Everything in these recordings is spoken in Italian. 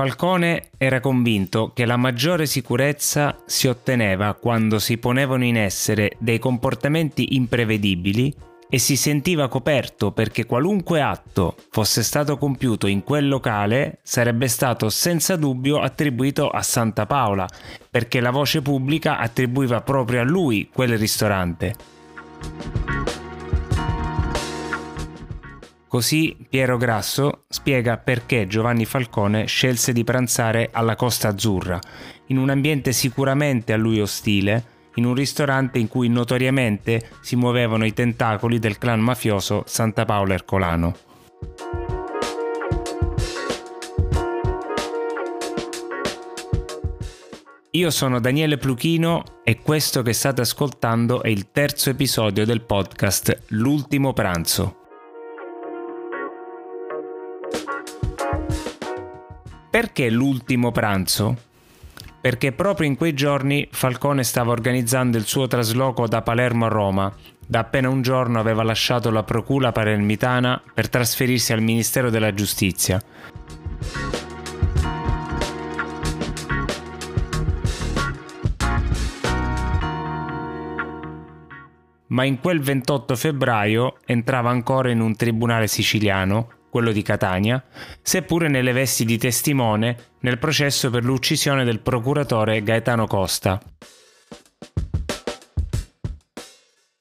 Falcone era convinto che la maggiore sicurezza si otteneva quando si ponevano in essere dei comportamenti imprevedibili e si sentiva coperto perché qualunque atto fosse stato compiuto in quel locale sarebbe stato senza dubbio attribuito a Santa Paola, perché la voce pubblica attribuiva proprio a lui quel ristorante. Così Piero Grasso spiega perché Giovanni Falcone scelse di pranzare alla Costa Azzurra, in un ambiente sicuramente a lui ostile, in un ristorante in cui notoriamente si muovevano i tentacoli del clan mafioso Santa Paola Ercolano. Io sono Daniele Pluchino e questo che state ascoltando è il terzo episodio del podcast L'ultimo pranzo. Perché l'ultimo pranzo? perché proprio in quei giorni Falcone stava organizzando il suo trasloco da Palermo a Roma. Da appena un giorno aveva lasciato la procura palermitana per trasferirsi al Ministero della Giustizia. Ma in quel 28 febbraio entrava ancora in un tribunale siciliano quello di Catania, seppure nelle vesti di testimone nel processo per l'uccisione del procuratore Gaetano Costa.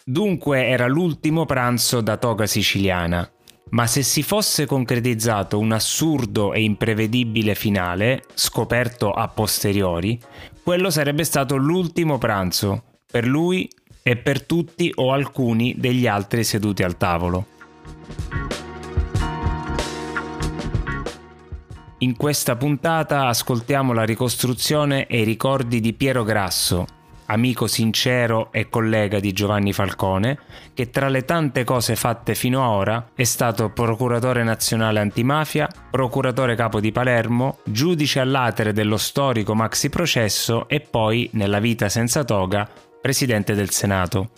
Dunque era l'ultimo pranzo da toga siciliana, ma se si fosse concretizzato un assurdo e imprevedibile finale, scoperto a posteriori, quello sarebbe stato l'ultimo pranzo, per lui e per tutti o alcuni degli altri seduti al tavolo. In questa puntata ascoltiamo la ricostruzione e i ricordi di Piero Grasso, amico sincero e collega di Giovanni Falcone, che tra le tante cose fatte fino ad ora è stato procuratore nazionale antimafia, procuratore capo di Palermo, giudice all'atere dello storico maxi processo e poi, nella vita senza toga, presidente del Senato.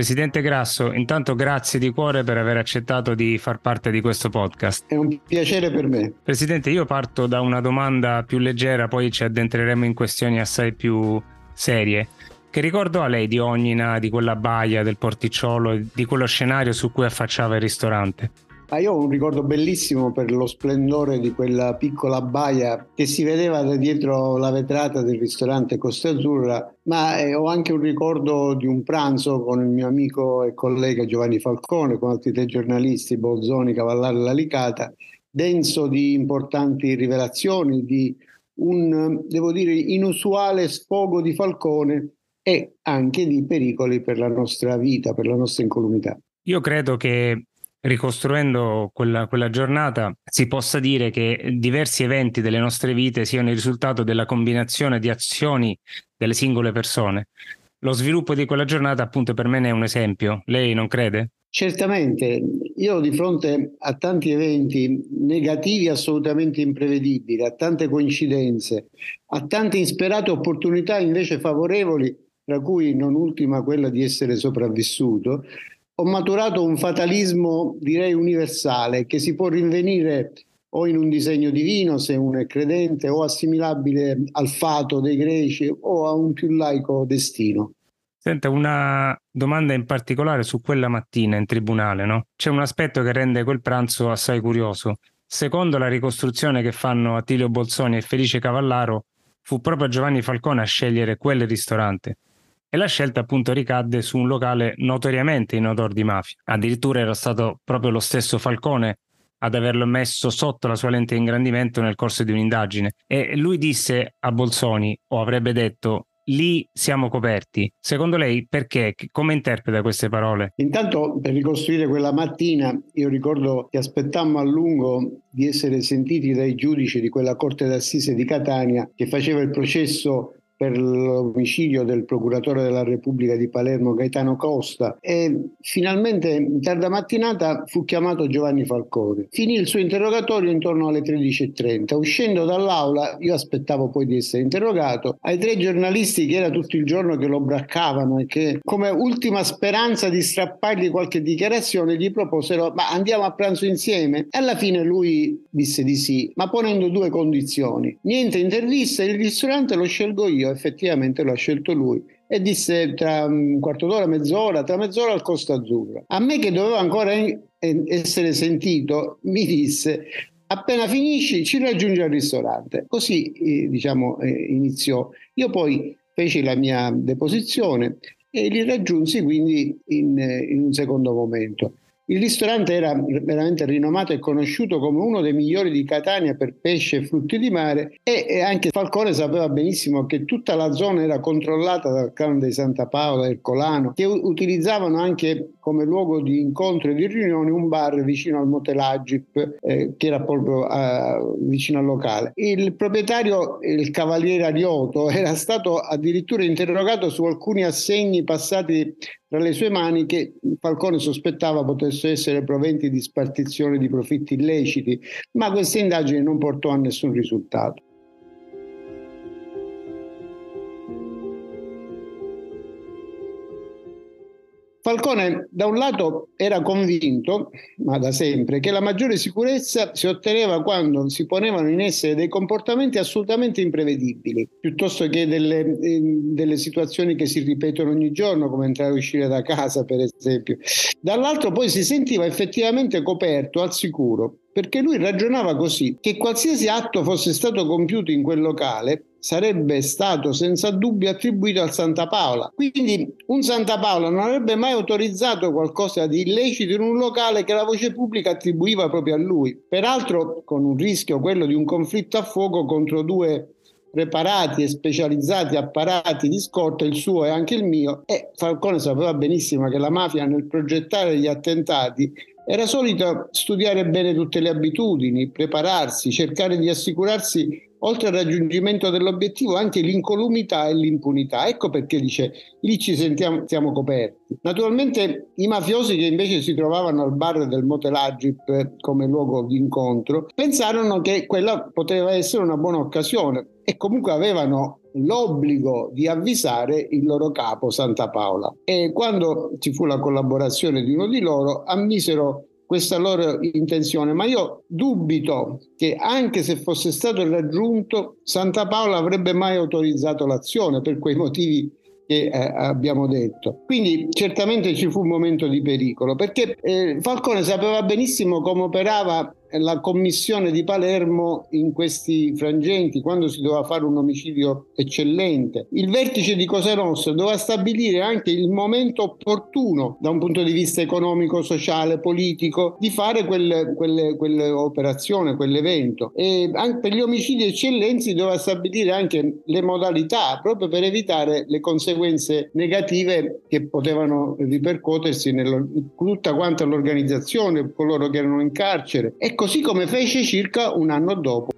Presidente Grasso, intanto grazie di cuore per aver accettato di far parte di questo podcast. È un piacere per me. Presidente, io parto da una domanda più leggera, poi ci addentreremo in questioni assai più serie. Che ricordo ha lei di Ognina, di quella baia del porticciolo, di quello scenario su cui affacciava il ristorante? Ah, io ho un ricordo bellissimo per lo splendore di quella piccola baia che si vedeva da dietro la vetrata del ristorante Costa Azzurra, ma eh, ho anche un ricordo di un pranzo con il mio amico e collega Giovanni Falcone, con altri tre giornalisti, Bolzoni, Cavallare e Lalicata, denso di importanti rivelazioni, di un, devo dire, inusuale sfogo di Falcone e anche di pericoli per la nostra vita, per la nostra incolumità. Io credo che ricostruendo quella, quella, giornata, si possa dire che diversi eventi delle nostre vite siano il risultato della combinazione di azioni delle singole persone. Lo sviluppo di quella giornata, appunto, per me ne è un esempio. Lei non crede? Certamente, io di fronte a tanti eventi negativi assolutamente imprevedibili, a tante coincidenze, a tante insperate opportunità invece favorevoli, tra cui non ultima quella di essere sopravvissuto, ho maturato un fatalismo direi universale che si può rinvenire o in un disegno divino se uno è credente o assimilabile al fato dei greci o a un più laico destino. Senta, una domanda in particolare su quella mattina in tribunale, no? C'è un aspetto che rende quel pranzo assai curioso. Secondo la ricostruzione che fanno Attilio Bolzoni e Felice Cavallaro, fu proprio Giovanni Falcone a scegliere quel ristorante e la scelta appunto ricadde su un locale notoriamente in odor di mafia. Addirittura era stato proprio lo stesso Falcone ad averlo messo sotto la sua lente di ingrandimento nel corso di un'indagine e lui disse a Bolzoni o avrebbe detto lì siamo coperti. Secondo lei perché? Come interpreta queste parole? Intanto per ricostruire quella mattina io ricordo che aspettammo a lungo di essere sentiti dai giudici di quella corte d'assise di Catania che faceva il processo per l'omicidio del procuratore della Repubblica di Palermo Gaetano Costa e finalmente in tarda mattinata fu chiamato Giovanni Falcone. Finì il suo interrogatorio intorno alle 13.30. Uscendo dall'aula, io aspettavo poi di essere interrogato, ai tre giornalisti che era tutto il giorno che lo braccavano e che come ultima speranza di strappargli qualche dichiarazione gli proposero ma andiamo a pranzo insieme? E alla fine lui disse di sì, ma ponendo due condizioni. Niente intervista, il ristorante lo scelgo io, effettivamente lo ha scelto lui e disse tra un quarto d'ora, mezz'ora, tra mezz'ora al Costa Azzurra. A me che doveva ancora essere sentito, mi disse appena finisci ci raggiungi al ristorante. Così eh, diciamo eh, iniziò. Io poi feci la mia deposizione e li raggiunsi quindi in, in un secondo momento. Il ristorante era veramente rinomato e conosciuto come uno dei migliori di Catania per pesce e frutti di mare e anche Falcone sapeva benissimo che tutta la zona era controllata dal clan di Santa Paola e Colano che utilizzavano anche come luogo di incontro e di riunione un bar vicino al Motel Agip eh, che era proprio uh, vicino al locale. Il proprietario, il cavaliere Arioto, era stato addirittura interrogato su alcuni assegni passati tra le sue mani che Falcone sospettava potessero essere proventi di spartizione di profitti illeciti, ma questa indagine non portò a nessun risultato. Falcone da un lato era convinto, ma da sempre, che la maggiore sicurezza si otteneva quando si ponevano in essere dei comportamenti assolutamente imprevedibili, piuttosto che delle, eh, delle situazioni che si ripetono ogni giorno, come entrare e uscire da casa, per esempio. Dall'altro poi si sentiva effettivamente coperto, al sicuro, perché lui ragionava così, che qualsiasi atto fosse stato compiuto in quel locale sarebbe stato senza dubbio attribuito al Santa Paola. Quindi un Santa Paola non avrebbe mai autorizzato qualcosa di illecito in un locale che la voce pubblica attribuiva proprio a lui. Peraltro con un rischio, quello di un conflitto a fuoco contro due preparati e specializzati apparati di scorta, il suo e anche il mio, e Falcone sapeva benissimo che la mafia nel progettare gli attentati era solita studiare bene tutte le abitudini, prepararsi, cercare di assicurarsi oltre al raggiungimento dell'obiettivo, anche l'incolumità e l'impunità. Ecco perché dice lì ci sentiamo siamo coperti. Naturalmente i mafiosi che invece si trovavano al bar del Motel Agip come luogo di incontro pensarono che quella poteva essere una buona occasione e comunque avevano l'obbligo di avvisare il loro capo Santa Paola e quando ci fu la collaborazione di uno di loro ammisero questa loro intenzione, ma io dubito che anche se fosse stato raggiunto Santa Paola avrebbe mai autorizzato l'azione per quei motivi che eh, abbiamo detto. Quindi certamente ci fu un momento di pericolo perché eh, Falcone sapeva benissimo come operava la commissione di Palermo in questi frangenti, quando si doveva fare un omicidio eccellente. Il vertice di Cosa Nostra doveva stabilire anche il momento opportuno da un punto di vista economico, sociale, politico, di fare quelle, quelle, quell'operazione, quell'evento. E anche per gli omicidi eccellenti doveva stabilire anche le modalità, proprio per evitare le conseguenze negative che potevano ripercuotersi in tutta quanta l'organizzazione, coloro che erano in carcere. E così come fece circa un anno dopo.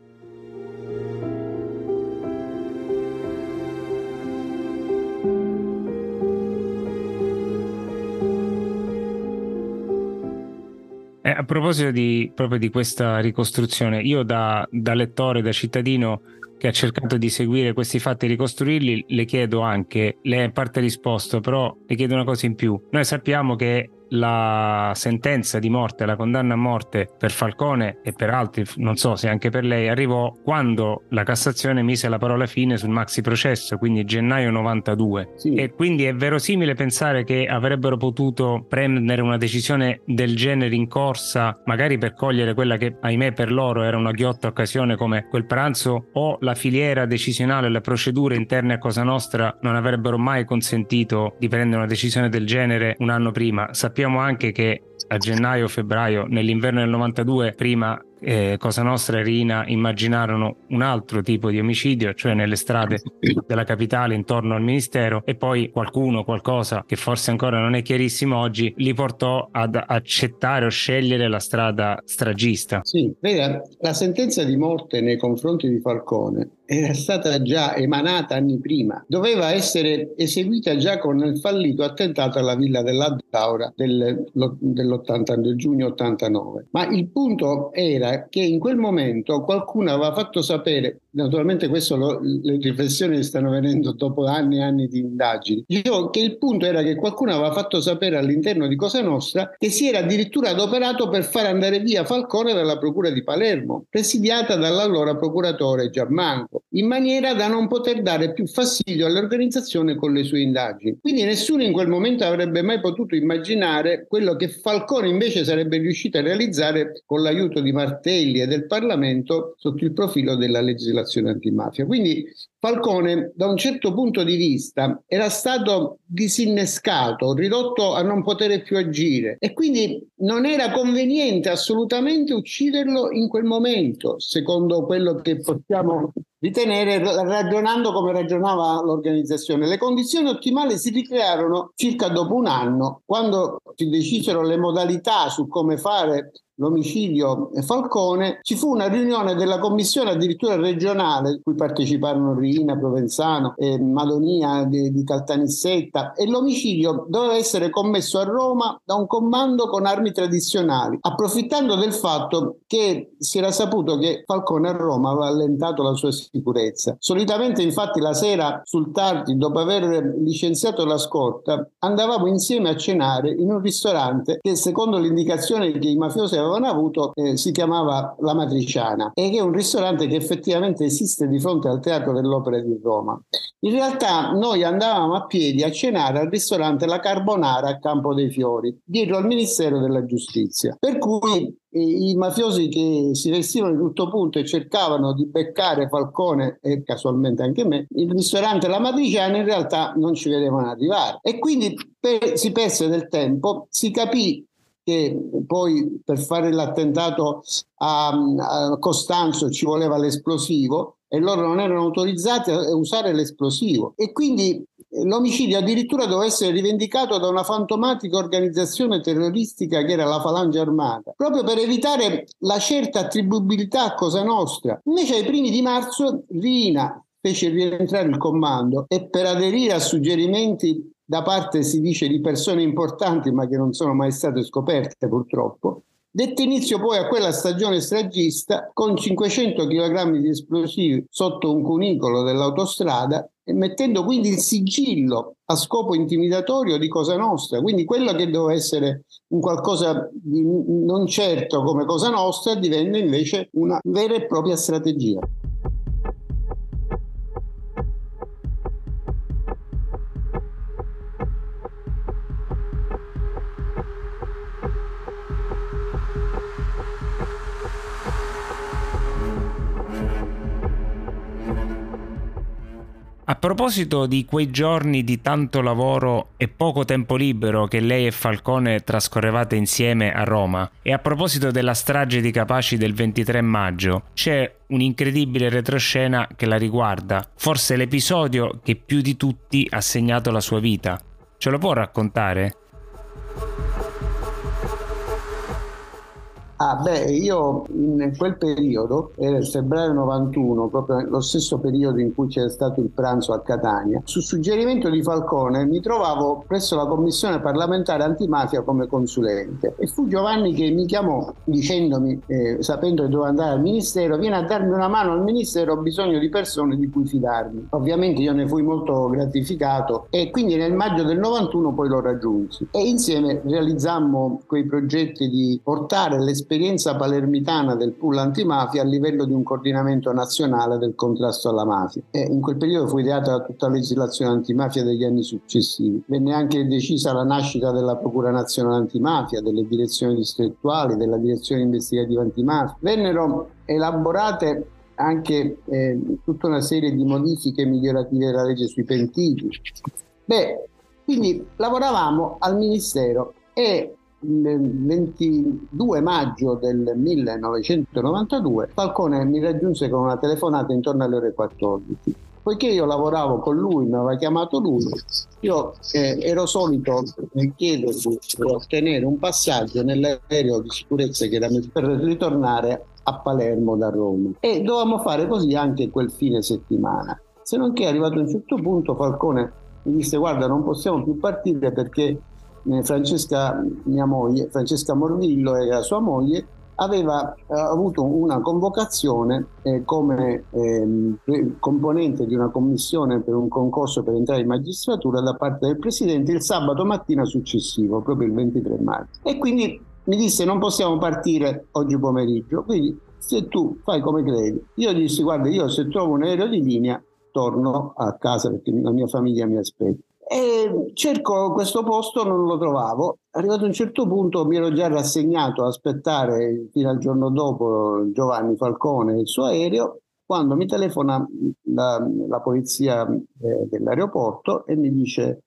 Eh, a proposito di, proprio di questa ricostruzione, io da, da lettore, da cittadino che ha cercato di seguire questi fatti e ricostruirli, le chiedo anche, lei in parte risposto, però le chiedo una cosa in più. Noi sappiamo che la sentenza di morte, la condanna a morte per Falcone e per altri, non so se anche per lei, arrivò quando la Cassazione mise la parola fine sul maxi processo, quindi gennaio 92. Sì. E quindi è verosimile pensare che avrebbero potuto prendere una decisione del genere in corsa, magari per cogliere quella che ahimè per loro era una ghiotta occasione come quel pranzo o la filiera decisionale, le procedure interne a Cosa Nostra non avrebbero mai consentito di prendere una decisione del genere un anno prima. Sappiamo sappiamo anche che a gennaio-febbraio, nell'inverno del 92, prima eh, Cosa Nostra e Rina immaginarono un altro tipo di omicidio, cioè nelle strade della capitale intorno al ministero, e poi qualcuno, qualcosa che forse ancora non è chiarissimo oggi, li portò ad accettare o scegliere la strada stragista. Sì, veda, la sentenza di morte nei confronti di Falcone era stata già emanata anni prima, doveva essere eseguita già con il fallito attentato alla villa della Daura del, dell'80, del giugno 89. Ma il punto era che in quel momento qualcuno aveva fatto sapere, naturalmente questo lo, le riflessioni stanno venendo dopo anni e anni di indagini, dicevo che il punto era che qualcuno aveva fatto sapere all'interno di Cosa Nostra che si era addirittura adoperato per far andare via Falcone dalla procura di Palermo, presidiata dall'allora procuratore Giammanco in maniera da non poter dare più fastidio all'organizzazione con le sue indagini. Quindi nessuno in quel momento avrebbe mai potuto immaginare quello che Falcone invece sarebbe riuscito a realizzare con l'aiuto di Martelli e del Parlamento sotto il profilo della legislazione antimafia. Quindi Falcone, da un certo punto di vista, era stato disinnescato, ridotto a non poter più agire e quindi non era conveniente assolutamente ucciderlo in quel momento, secondo quello che possiamo ritenere ragionando come ragionava l'organizzazione. Le condizioni ottimali si ricrearono circa dopo un anno, quando si decisero le modalità su come fare l'omicidio Falcone, ci fu una riunione della commissione addirittura regionale, cui parteciparono Rina, Provenzano, e Madonia di, di Caltanissetta, e l'omicidio doveva essere commesso a Roma da un comando con armi tradizionali, approfittando del fatto che si era saputo che Falcone a Roma aveva allentato la sua sicurezza. Solitamente infatti la sera sul tardi, dopo aver licenziato la scorta, andavamo insieme a cenare in un ristorante che secondo l'indicazione che i mafiosi avevano avuto eh, si chiamava La Matriciana e che è un ristorante che effettivamente esiste di fronte al Teatro dell'Opera di Roma. In realtà noi andavamo a piedi a cenare al ristorante La Carbonara a Campo dei Fiori, dietro al Ministero della Giustizia. Per cui eh, i mafiosi che si vestivano di tutto punto e cercavano di beccare Falcone e casualmente anche me, il ristorante La Matriciana in realtà non ci vedevano arrivare. E quindi per, si perse del tempo, si capì che poi per fare l'attentato a, a Costanzo ci voleva l'esplosivo e loro non erano autorizzati a usare l'esplosivo e quindi l'omicidio addirittura doveva essere rivendicato da una fantomatica organizzazione terroristica che era la Falange Armata, proprio per evitare la certa attribuibilità a Cosa Nostra. Invece ai primi di marzo Rina fece rientrare il comando e per aderire a suggerimenti da parte, si dice, di persone importanti ma che non sono mai state scoperte purtroppo, dette inizio poi a quella stagione stragista con 500 kg di esplosivi sotto un cunicolo dell'autostrada mettendo quindi il sigillo a scopo intimidatorio di Cosa Nostra, quindi quello che doveva essere un qualcosa di non certo come Cosa Nostra divenne invece una vera e propria strategia. A proposito di quei giorni di tanto lavoro e poco tempo libero che lei e Falcone trascorrevate insieme a Roma, e a proposito della strage di Capaci del 23 maggio, c'è un'incredibile retroscena che la riguarda, forse l'episodio che più di tutti ha segnato la sua vita. Ce lo può raccontare? Ah, beh, io in quel periodo, il febbraio 91, proprio lo stesso periodo in cui c'era stato il pranzo a Catania, su suggerimento di Falcone mi trovavo presso la commissione parlamentare antimafia come consulente e fu Giovanni che mi chiamò dicendomi, eh, sapendo che dovevo andare al ministero, vieni a darmi una mano al ministero, ho bisogno di persone di cui fidarmi. Ovviamente io ne fui molto gratificato e quindi nel maggio del 91 poi lo raggiunsi e insieme realizzammo quei progetti di portare l'esperienza l'esperienza palermitana del pool antimafia a livello di un coordinamento nazionale del contrasto alla mafia. E in quel periodo fu ideata tutta la legislazione antimafia degli anni successivi. Venne anche decisa la nascita della Procura Nazionale Antimafia, delle direzioni distrettuali, della direzione investigativa antimafia. Vennero elaborate anche eh, tutta una serie di modifiche migliorative della legge sui pentiti. Beh, quindi lavoravamo al Ministero e il 22 maggio del 1992 Falcone mi raggiunse con una telefonata intorno alle ore 14. Poiché io lavoravo con lui, mi aveva chiamato lui, io eh, ero solito chiedergli di ottenere un passaggio nell'aereo di sicurezza che era per ritornare a Palermo da Roma e dovevamo fare così anche quel fine settimana. Se non che arrivato a un certo punto Falcone mi disse guarda non possiamo più partire perché Francesca, mia moglie, Francesca Morvillo e la sua moglie aveva eh, avuto una convocazione eh, come eh, componente di una commissione per un concorso per entrare in magistratura da parte del Presidente il sabato mattina successivo, proprio il 23 marzo. E quindi mi disse non possiamo partire oggi pomeriggio, quindi se tu fai come credi. Io dissi guarda io se trovo un aereo di linea torno a casa perché la mia famiglia mi aspetta. E cerco questo posto, non lo trovavo. Arrivato a un certo punto mi ero già rassegnato a aspettare fino al giorno dopo Giovanni Falcone e il suo aereo, quando mi telefona la, la polizia eh, dell'aeroporto e mi dice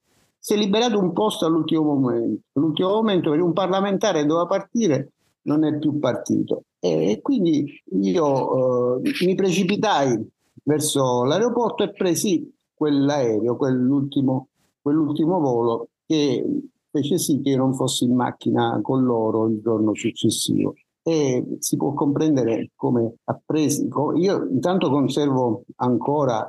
si è liberato un posto all'ultimo momento. All'ultimo momento per un parlamentare doveva partire, non è più partito. E quindi io eh, mi precipitai verso l'aeroporto e presi quell'aereo, quell'ultimo quell'ultimo volo che fece sì che io non fossi in macchina con loro il giorno successivo. E si può comprendere come appresi. Io intanto conservo ancora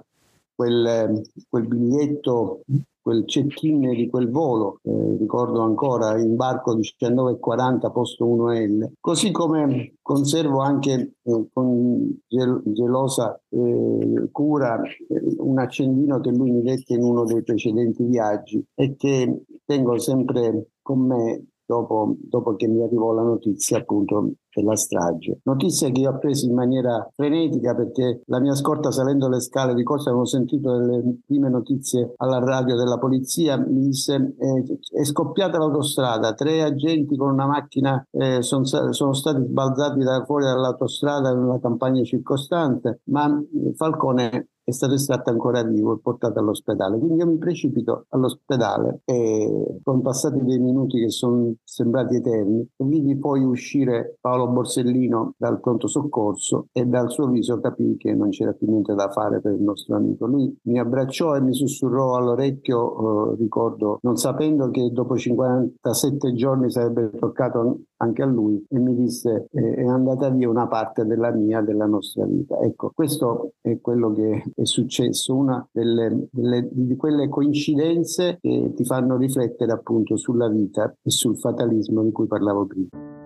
quel, quel biglietto quel check-in di quel volo, eh, ricordo ancora, imbarco 1940 posto 1L, così come conservo anche eh, con gel- gelosa eh, cura eh, un accendino che lui mi dette in uno dei precedenti viaggi e che tengo sempre con me dopo, dopo, che mi arrivò la notizia appunto della strage. Notizia che io ho preso in maniera frenetica perché la mia scorta salendo le scale di corsa avevo sentito delle prime notizie alla radio della polizia, mi disse eh, è scoppiata l'autostrada, tre agenti con una macchina eh, son, sono stati sbalzati da fuori dall'autostrada nella campagna circostante, ma Falcone è stato estratto ancora vivo e portato all'ospedale. Quindi io mi precipito all'ospedale e sono passati dei minuti che sono sembrati eterni vidi poi uscire Paolo Borsellino dal pronto soccorso e dal suo viso capì che non c'era più niente da fare per il nostro amico. Lui mi abbracciò e mi sussurrò all'orecchio, eh, ricordo, non sapendo che dopo 57 giorni sarebbe toccato anche a lui e mi disse eh, è andata via una parte della mia, della nostra vita. Ecco, questo è quello che è successo, una delle, delle, di quelle coincidenze che ti fanno riflettere appunto sulla vita e sul fatalismo di cui parlavo prima.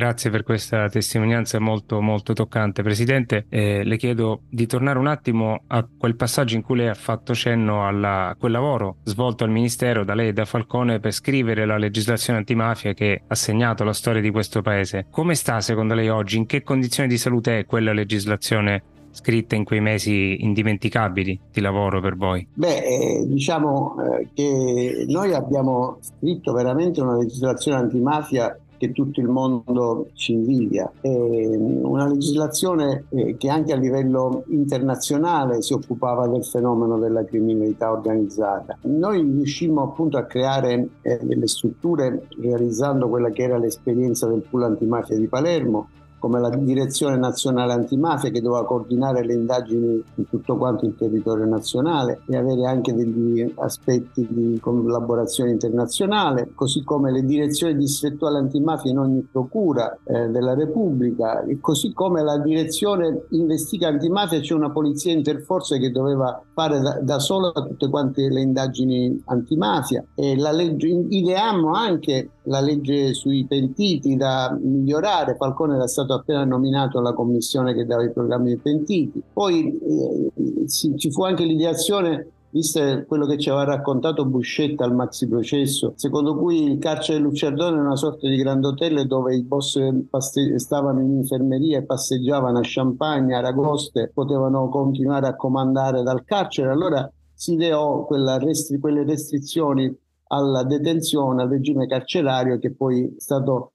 Grazie per questa testimonianza molto, molto toccante. Presidente, eh, le chiedo di tornare un attimo a quel passaggio in cui lei ha fatto cenno a quel lavoro svolto al Ministero da lei e da Falcone per scrivere la legislazione antimafia che ha segnato la storia di questo Paese. Come sta secondo lei oggi? In che condizioni di salute è quella legislazione scritta in quei mesi indimenticabili di lavoro per voi? Beh, eh, diciamo eh, che noi abbiamo scritto veramente una legislazione antimafia che tutto il mondo ci invidia. È una legislazione eh, che anche a livello internazionale si occupava del fenomeno della criminalità organizzata. Noi riuscimmo appunto a creare eh, delle strutture realizzando quella che era l'esperienza del pool antimafia di Palermo come la Direzione Nazionale Antimafia che doveva coordinare le indagini in tutto quanto il territorio nazionale e avere anche degli aspetti di collaborazione internazionale, così come le direzioni distrettuali antimafia in ogni procura eh, della Repubblica, e così come la direzione investiga antimafia, c'è una polizia interforze che doveva fare da, da sola tutte quante le indagini antimafia e la legge, ideammo anche la legge sui pentiti da migliorare, Falcone era stato appena nominato alla commissione che dava i programmi dei pentiti, poi eh, ci fu anche l'ideazione visto quello che ci aveva raccontato Buscetta al maxi processo, secondo cui il carcere Lucerdone è una sorta di grande hotel dove i boss paste- stavano in infermeria e passeggiavano a Champagne, a Aragoste, potevano continuare a comandare dal carcere. Allora si ideò restri- quelle restrizioni alla detenzione, al regime carcerario che poi è stato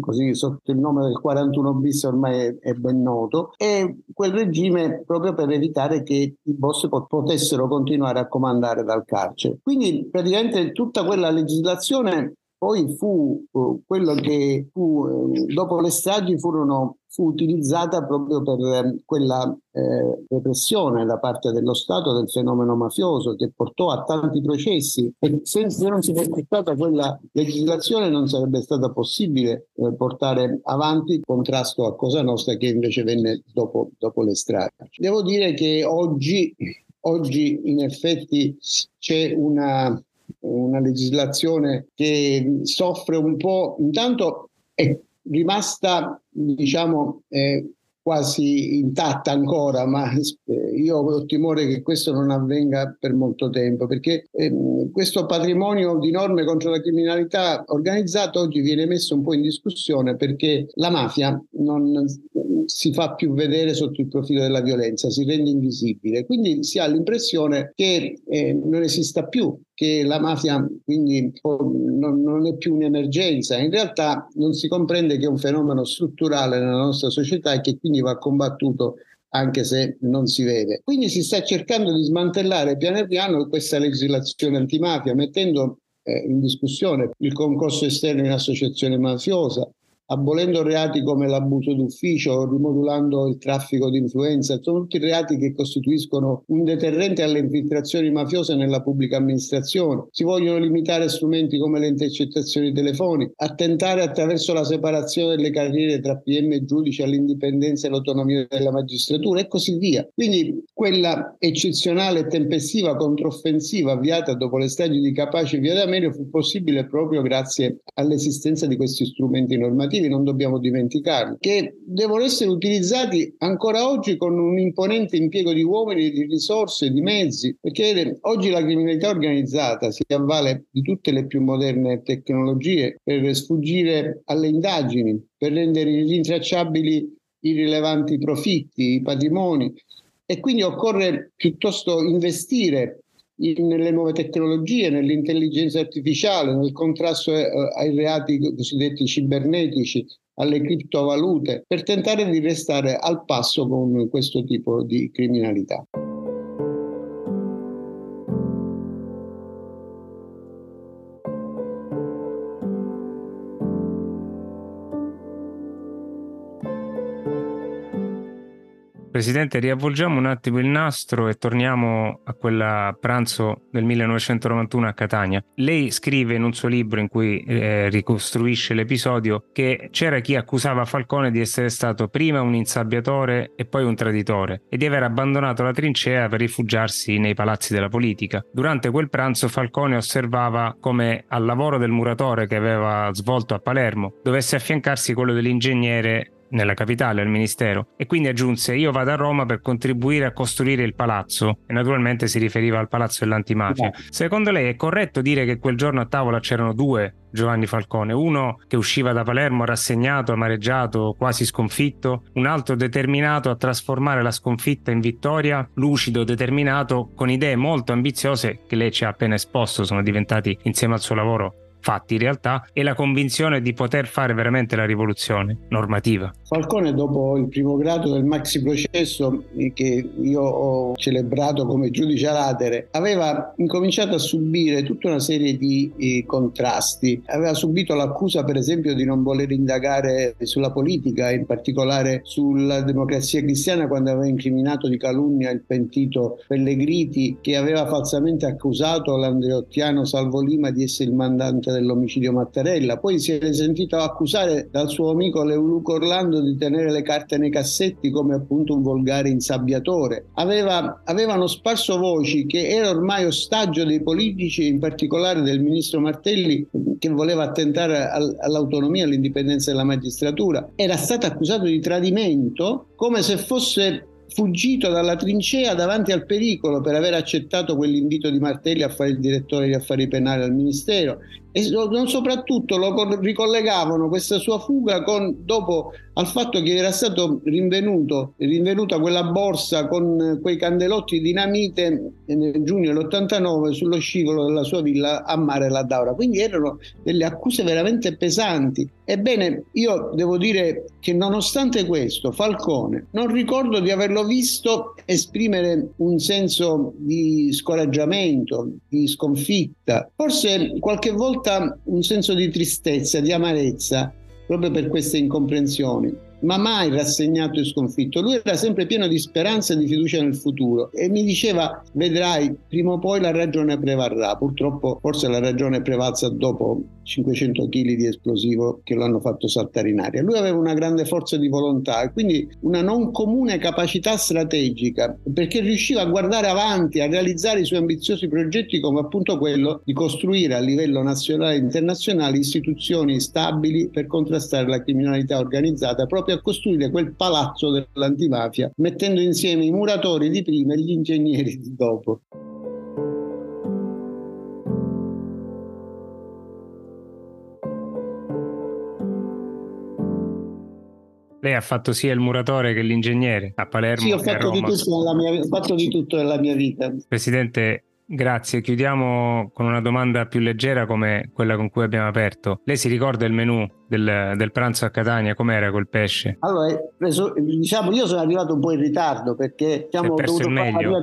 così sotto il nome del 41 bis ormai è, ben noto, e quel regime proprio per evitare che i boss potessero continuare a comandare dal carcere. Quindi praticamente tutta quella legislazione poi fu uh, quello che fu, uh, dopo le stragi furono, fu utilizzata proprio per uh, quella eh, repressione da parte dello Stato del fenomeno mafioso che portò a tanti processi e se, non si fosse stata quella legislazione non sarebbe stato possibile eh, portare avanti il contrasto a Cosa Nostra che invece venne dopo, dopo le stragi. Devo dire che oggi, oggi in effetti c'è una una legislazione che soffre un po', intanto è rimasta diciamo eh, quasi intatta ancora, ma eh, io ho timore che questo non avvenga per molto tempo, perché eh, questo patrimonio di norme contro la criminalità organizzata oggi viene messo un po' in discussione perché la mafia non si fa più vedere sotto il profilo della violenza, si rende invisibile, quindi si ha l'impressione che eh, non esista più che la mafia quindi non, non, è più un'emergenza, in realtà non si comprende che è un fenomeno strutturale nella nostra società e che quindi va combattuto anche se non si vede. Quindi si sta cercando di smantellare piano piano questa legislazione antimafia, mettendo eh, in discussione il concorso esterno in associazione mafiosa, abolendo reati come l'abuso d'ufficio, rimodulando il traffico di influenza, sono tutti reati che costituiscono un deterrente alle infiltrazioni mafiose nella pubblica amministrazione. Si vogliono limitare strumenti come le intercettazioni telefoniche, attentare attraverso la separazione delle carriere tra PM e giudici all'indipendenza e l'autonomia della magistratura e così via. Quindi quella eccezionale e tempestiva controffensiva avviata dopo le stragi di Capace e Via D'Amelio fu possibile proprio grazie all'esistenza di questi strumenti normativi operativi, non dobbiamo dimenticarli, che devono essere utilizzati ancora oggi con un imponente impiego di uomini, di risorse, di mezzi, perché oggi la criminalità organizzata si avvale di tutte le più moderne tecnologie per sfuggire alle indagini, per rendere irrintracciabili i rilevanti profitti, i patrimoni e quindi occorre piuttosto investire nelle nuove tecnologie, nell'intelligenza artificiale, nel contrasto eh, ai reati cosiddetti cibernetici, alle criptovalute, per tentare di restare al passo con questo tipo di criminalità. Presidente, riavvolgiamo un attimo il nastro e torniamo a quel pranzo del 1991 a Catania. Lei scrive in un suo libro in cui eh, ricostruisce l'episodio che c'era chi accusava Falcone di essere stato prima un insabbiatore e poi un traditore e di aver abbandonato la trincea per rifugiarsi nei palazzi della politica. Durante quel pranzo Falcone osservava come al lavoro del muratore che aveva svolto a Palermo dovesse affiancarsi quello dell'ingegnere nella capitale, al ministero, e quindi aggiunse io vado a Roma per contribuire a costruire il palazzo. E naturalmente si riferiva al palazzo dell'antimafia. Secondo lei è corretto dire che quel giorno a tavola c'erano due Giovanni Falcone, uno che usciva da Palermo rassegnato, amareggiato, quasi sconfitto, un altro determinato a trasformare la sconfitta in vittoria, lucido, determinato, con idee molto ambiziose che lei ci ha appena esposto, sono diventati insieme al suo lavoro fatti in realtà e la convinzione di poter fare veramente la rivoluzione normativa. Falcone dopo il primo grado del maxi processo eh, che io ho celebrato come giudice latere aveva incominciato a subire tutta una serie di eh, contrasti. Aveva subito l'accusa per esempio di non voler indagare sulla politica, in particolare sulla democrazia cristiana quando aveva incriminato di calunnia il pentito Pellegriti che aveva falsamente accusato l'andreottiano Salvo Lima di essere il mandante notizia dell'omicidio Mattarella, poi si è sentito accusare dal suo amico Leoluco Orlando di tenere le carte nei cassetti come appunto un volgare insabbiatore. Aveva, avevano sparso voci che era ormai ostaggio dei politici, in particolare del ministro Martelli, che voleva attentare all'autonomia e all'indipendenza della magistratura. Era stato accusato di tradimento come se fosse fuggito dalla trincea davanti al pericolo per aver accettato quell'invito di Martelli a fare il direttore di affari penali al Ministero e soprattutto lo ricollegavano questa sua fuga con, dopo al fatto che era stato rinvenuto, rinvenuta quella borsa con quei candelotti dinamite nel giugno dell'89 sullo scivolo della sua villa a Mare La Daura. Quindi erano delle accuse veramente pesanti. Ebbene, io devo dire che nonostante questo, Falcone, non ricordo di averlo visto esprimere un senso di scoraggiamento, di sconfitta, forse qualche volta un senso di tristezza, di amarezza, proprio per queste incomprensioni, ma mai rassegnato e sconfitto. Lui era sempre pieno di speranza e di fiducia nel futuro e mi diceva, vedrai, prima o poi la ragione prevarrà. Purtroppo forse la ragione è prevalsa dopo 500 kg di esplosivo che lo hanno fatto saltare in aria. Lui aveva una grande forza di volontà e quindi una non comune capacità strategica perché riusciva a guardare avanti, a realizzare i suoi ambiziosi progetti come appunto quello di costruire a livello nazionale e internazionale istituzioni stabili per contrastare la criminalità organizzata, proprio a costruire quel palazzo dell'antimafia, mettendo insieme i muratori di prima e gli ingegneri di dopo. Lei ha fatto sia il muratore che l'ingegnere a Palermo. Sì, ho fatto, di tutto, mia, ho fatto di tutto nella mia vita. Presidente, Grazie, chiudiamo con una domanda più leggera come quella con cui abbiamo aperto. Lei si ricorda il menù del, del pranzo a Catania? Com'era quel pesce? Allora, diciamo, io sono arrivato un po' in ritardo perché diciamo, ho dovuto fare la mia,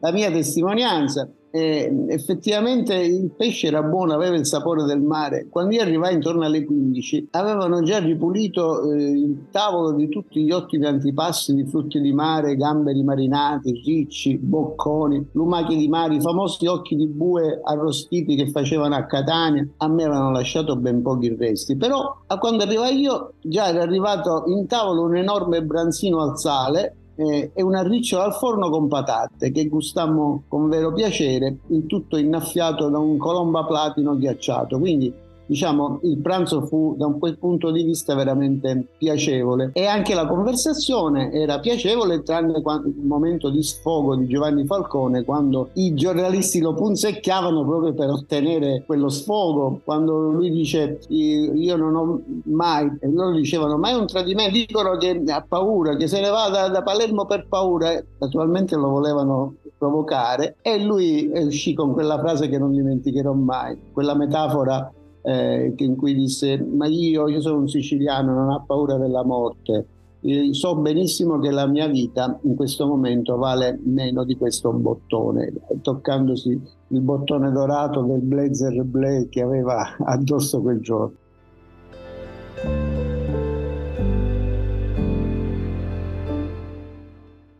la mia testimonianza eh, effettivamente il pesce era buono, aveva il sapore del mare. Quando io arrivai intorno alle 15 avevano già ripulito eh, il tavolo di tutti gli ottimi antipasti di frutti di mare, gamberi marinati, ricci, bocconi, lumachi di mare, i famosi occhi di bue arrostiti che facevano a Catania. A me avevano lasciato ben pochi resti, però a quando arrivai io già era arrivato in tavolo un enorme branzino al sale eh, e un arriccio al forno con patate che gustammo con vero piacere, il tutto innaffiato da un colomba platino ghiacciato. Quindi diciamo, il pranzo fu da un punto di vista veramente piacevole. E anche la conversazione era piacevole tranne il momento di sfogo di Giovanni Falcone quando i giornalisti lo punzecchiavano proprio per ottenere quello sfogo quando lui dice io non ho mai e loro dicevano mai un tradimento dicono che ha paura che se ne va da, da Palermo per paura naturalmente lo volevano provocare e lui uscì con quella frase che non dimenticherò mai quella metafora eh, in cui disse ma io, io sono un siciliano, non ho paura della morte. E so benissimo che la mia vita in questo momento vale meno di questo bottone, toccandosi il bottone dorato del blazer Blake che aveva addosso quel giorno.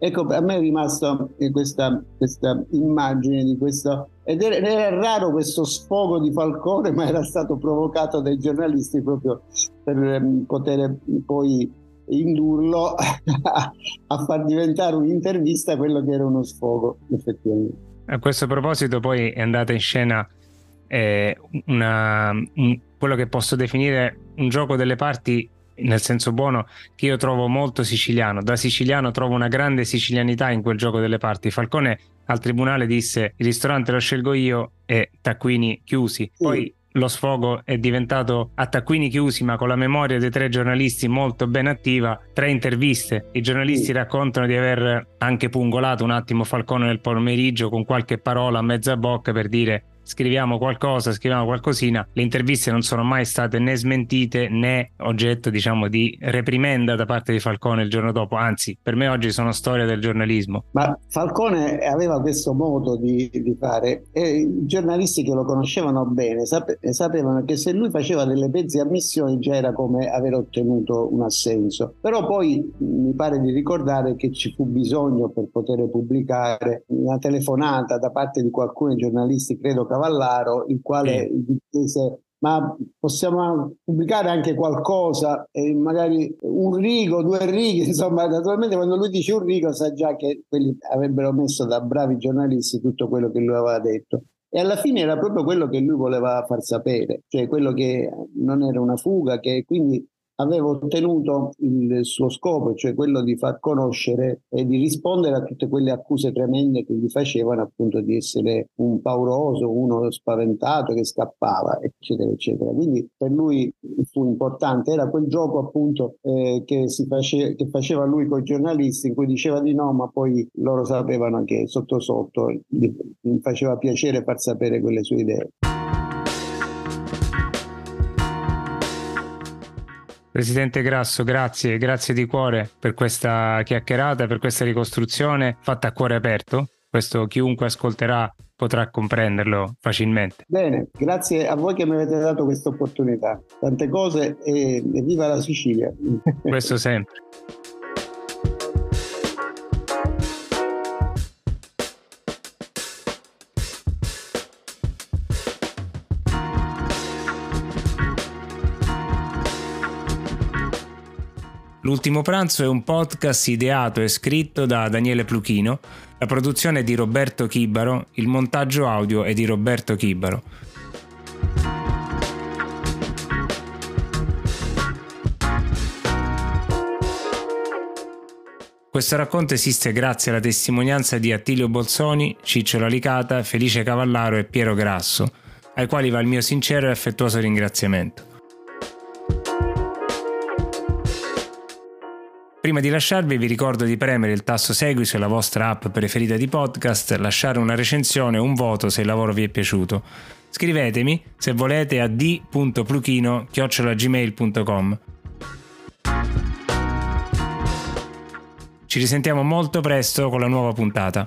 Ecco, a me è rimasta questa, questa immagine di questo, ed era, raro questo sfogo di Falcone, ma era stato provocato dai giornalisti proprio per um, poter poi indurlo a far diventare un'intervista quello che era uno sfogo, effettivamente. A questo proposito poi è andata in scena eh, una, un, quello che posso definire un gioco delle parti nel senso buono che io trovo molto siciliano. Da siciliano trovo una grande sicilianità in quel gioco delle parti. Falcone al tribunale disse il ristorante lo scelgo io e taccuini chiusi. Poi lo sfogo è diventato a taccuini chiusi, ma con la memoria dei tre giornalisti molto ben attiva, tre interviste. I giornalisti raccontano di aver anche pungolato un attimo Falcone nel pomeriggio con qualche parola a mezza bocca per dire scriviamo qualcosa, scriviamo qualcosina, le interviste non sono mai state né smentite né oggetto, diciamo, di reprimenda da parte di Falcone il giorno dopo, anzi, per me oggi sono storia del giornalismo. Ma Falcone aveva questo modo di, di fare e i giornalisti che lo conoscevano bene sape, sapevano che se lui faceva delle mezze ammissioni già era come aver ottenuto un assenso. Però poi mi pare di ricordare che ci fu bisogno per poter pubblicare una telefonata da parte di qualcuno dei giornalisti, credo Cavallaro, il quale chiese ma possiamo pubblicare anche qualcosa, e magari un rigo, due righe, insomma, naturalmente quando lui dice un rigo sa già che quelli avrebbero messo da bravi giornalisti tutto quello che lui aveva detto. E alla fine era proprio quello che lui voleva far sapere, cioè quello che non era una fuga, che quindi aveva ottenuto il suo scopo, cioè quello di far conoscere e di rispondere a tutte quelle accuse tremende che gli facevano appunto di essere un pauroso, uno spaventato che scappava, eccetera, eccetera. Quindi per lui fu importante, era quel gioco appunto eh, che, face, che faceva lui con i giornalisti in cui diceva di no, ma poi loro sapevano che sotto sotto gli faceva piacere far sapere quelle sue idee. Presidente Grasso, grazie, grazie di cuore per questa chiacchierata, per questa ricostruzione fatta a cuore aperto. Questo chiunque ascolterà potrà comprenderlo facilmente. Bene, grazie a voi che mi avete dato questa opportunità. Tante cose e, e viva la Sicilia. Questo sempre. L'ultimo pranzo è un podcast ideato e scritto da Daniele Pluchino, la produzione è di Roberto Chibaro, il montaggio audio è di Roberto Chibaro. Questo racconto esiste grazie alla testimonianza di Attilio Bolzoni, Ciccio Lalicata, Felice Cavallaro e Piero Grasso, ai quali va il mio sincero e affettuoso ringraziamento. Prima di lasciarvi vi ricordo di premere il tasto segui sulla vostra app preferita di podcast, lasciare una recensione o un voto se il lavoro vi è piaciuto. Scrivetemi se volete a d.pluchino.gmail.com Ci risentiamo molto presto con la nuova puntata.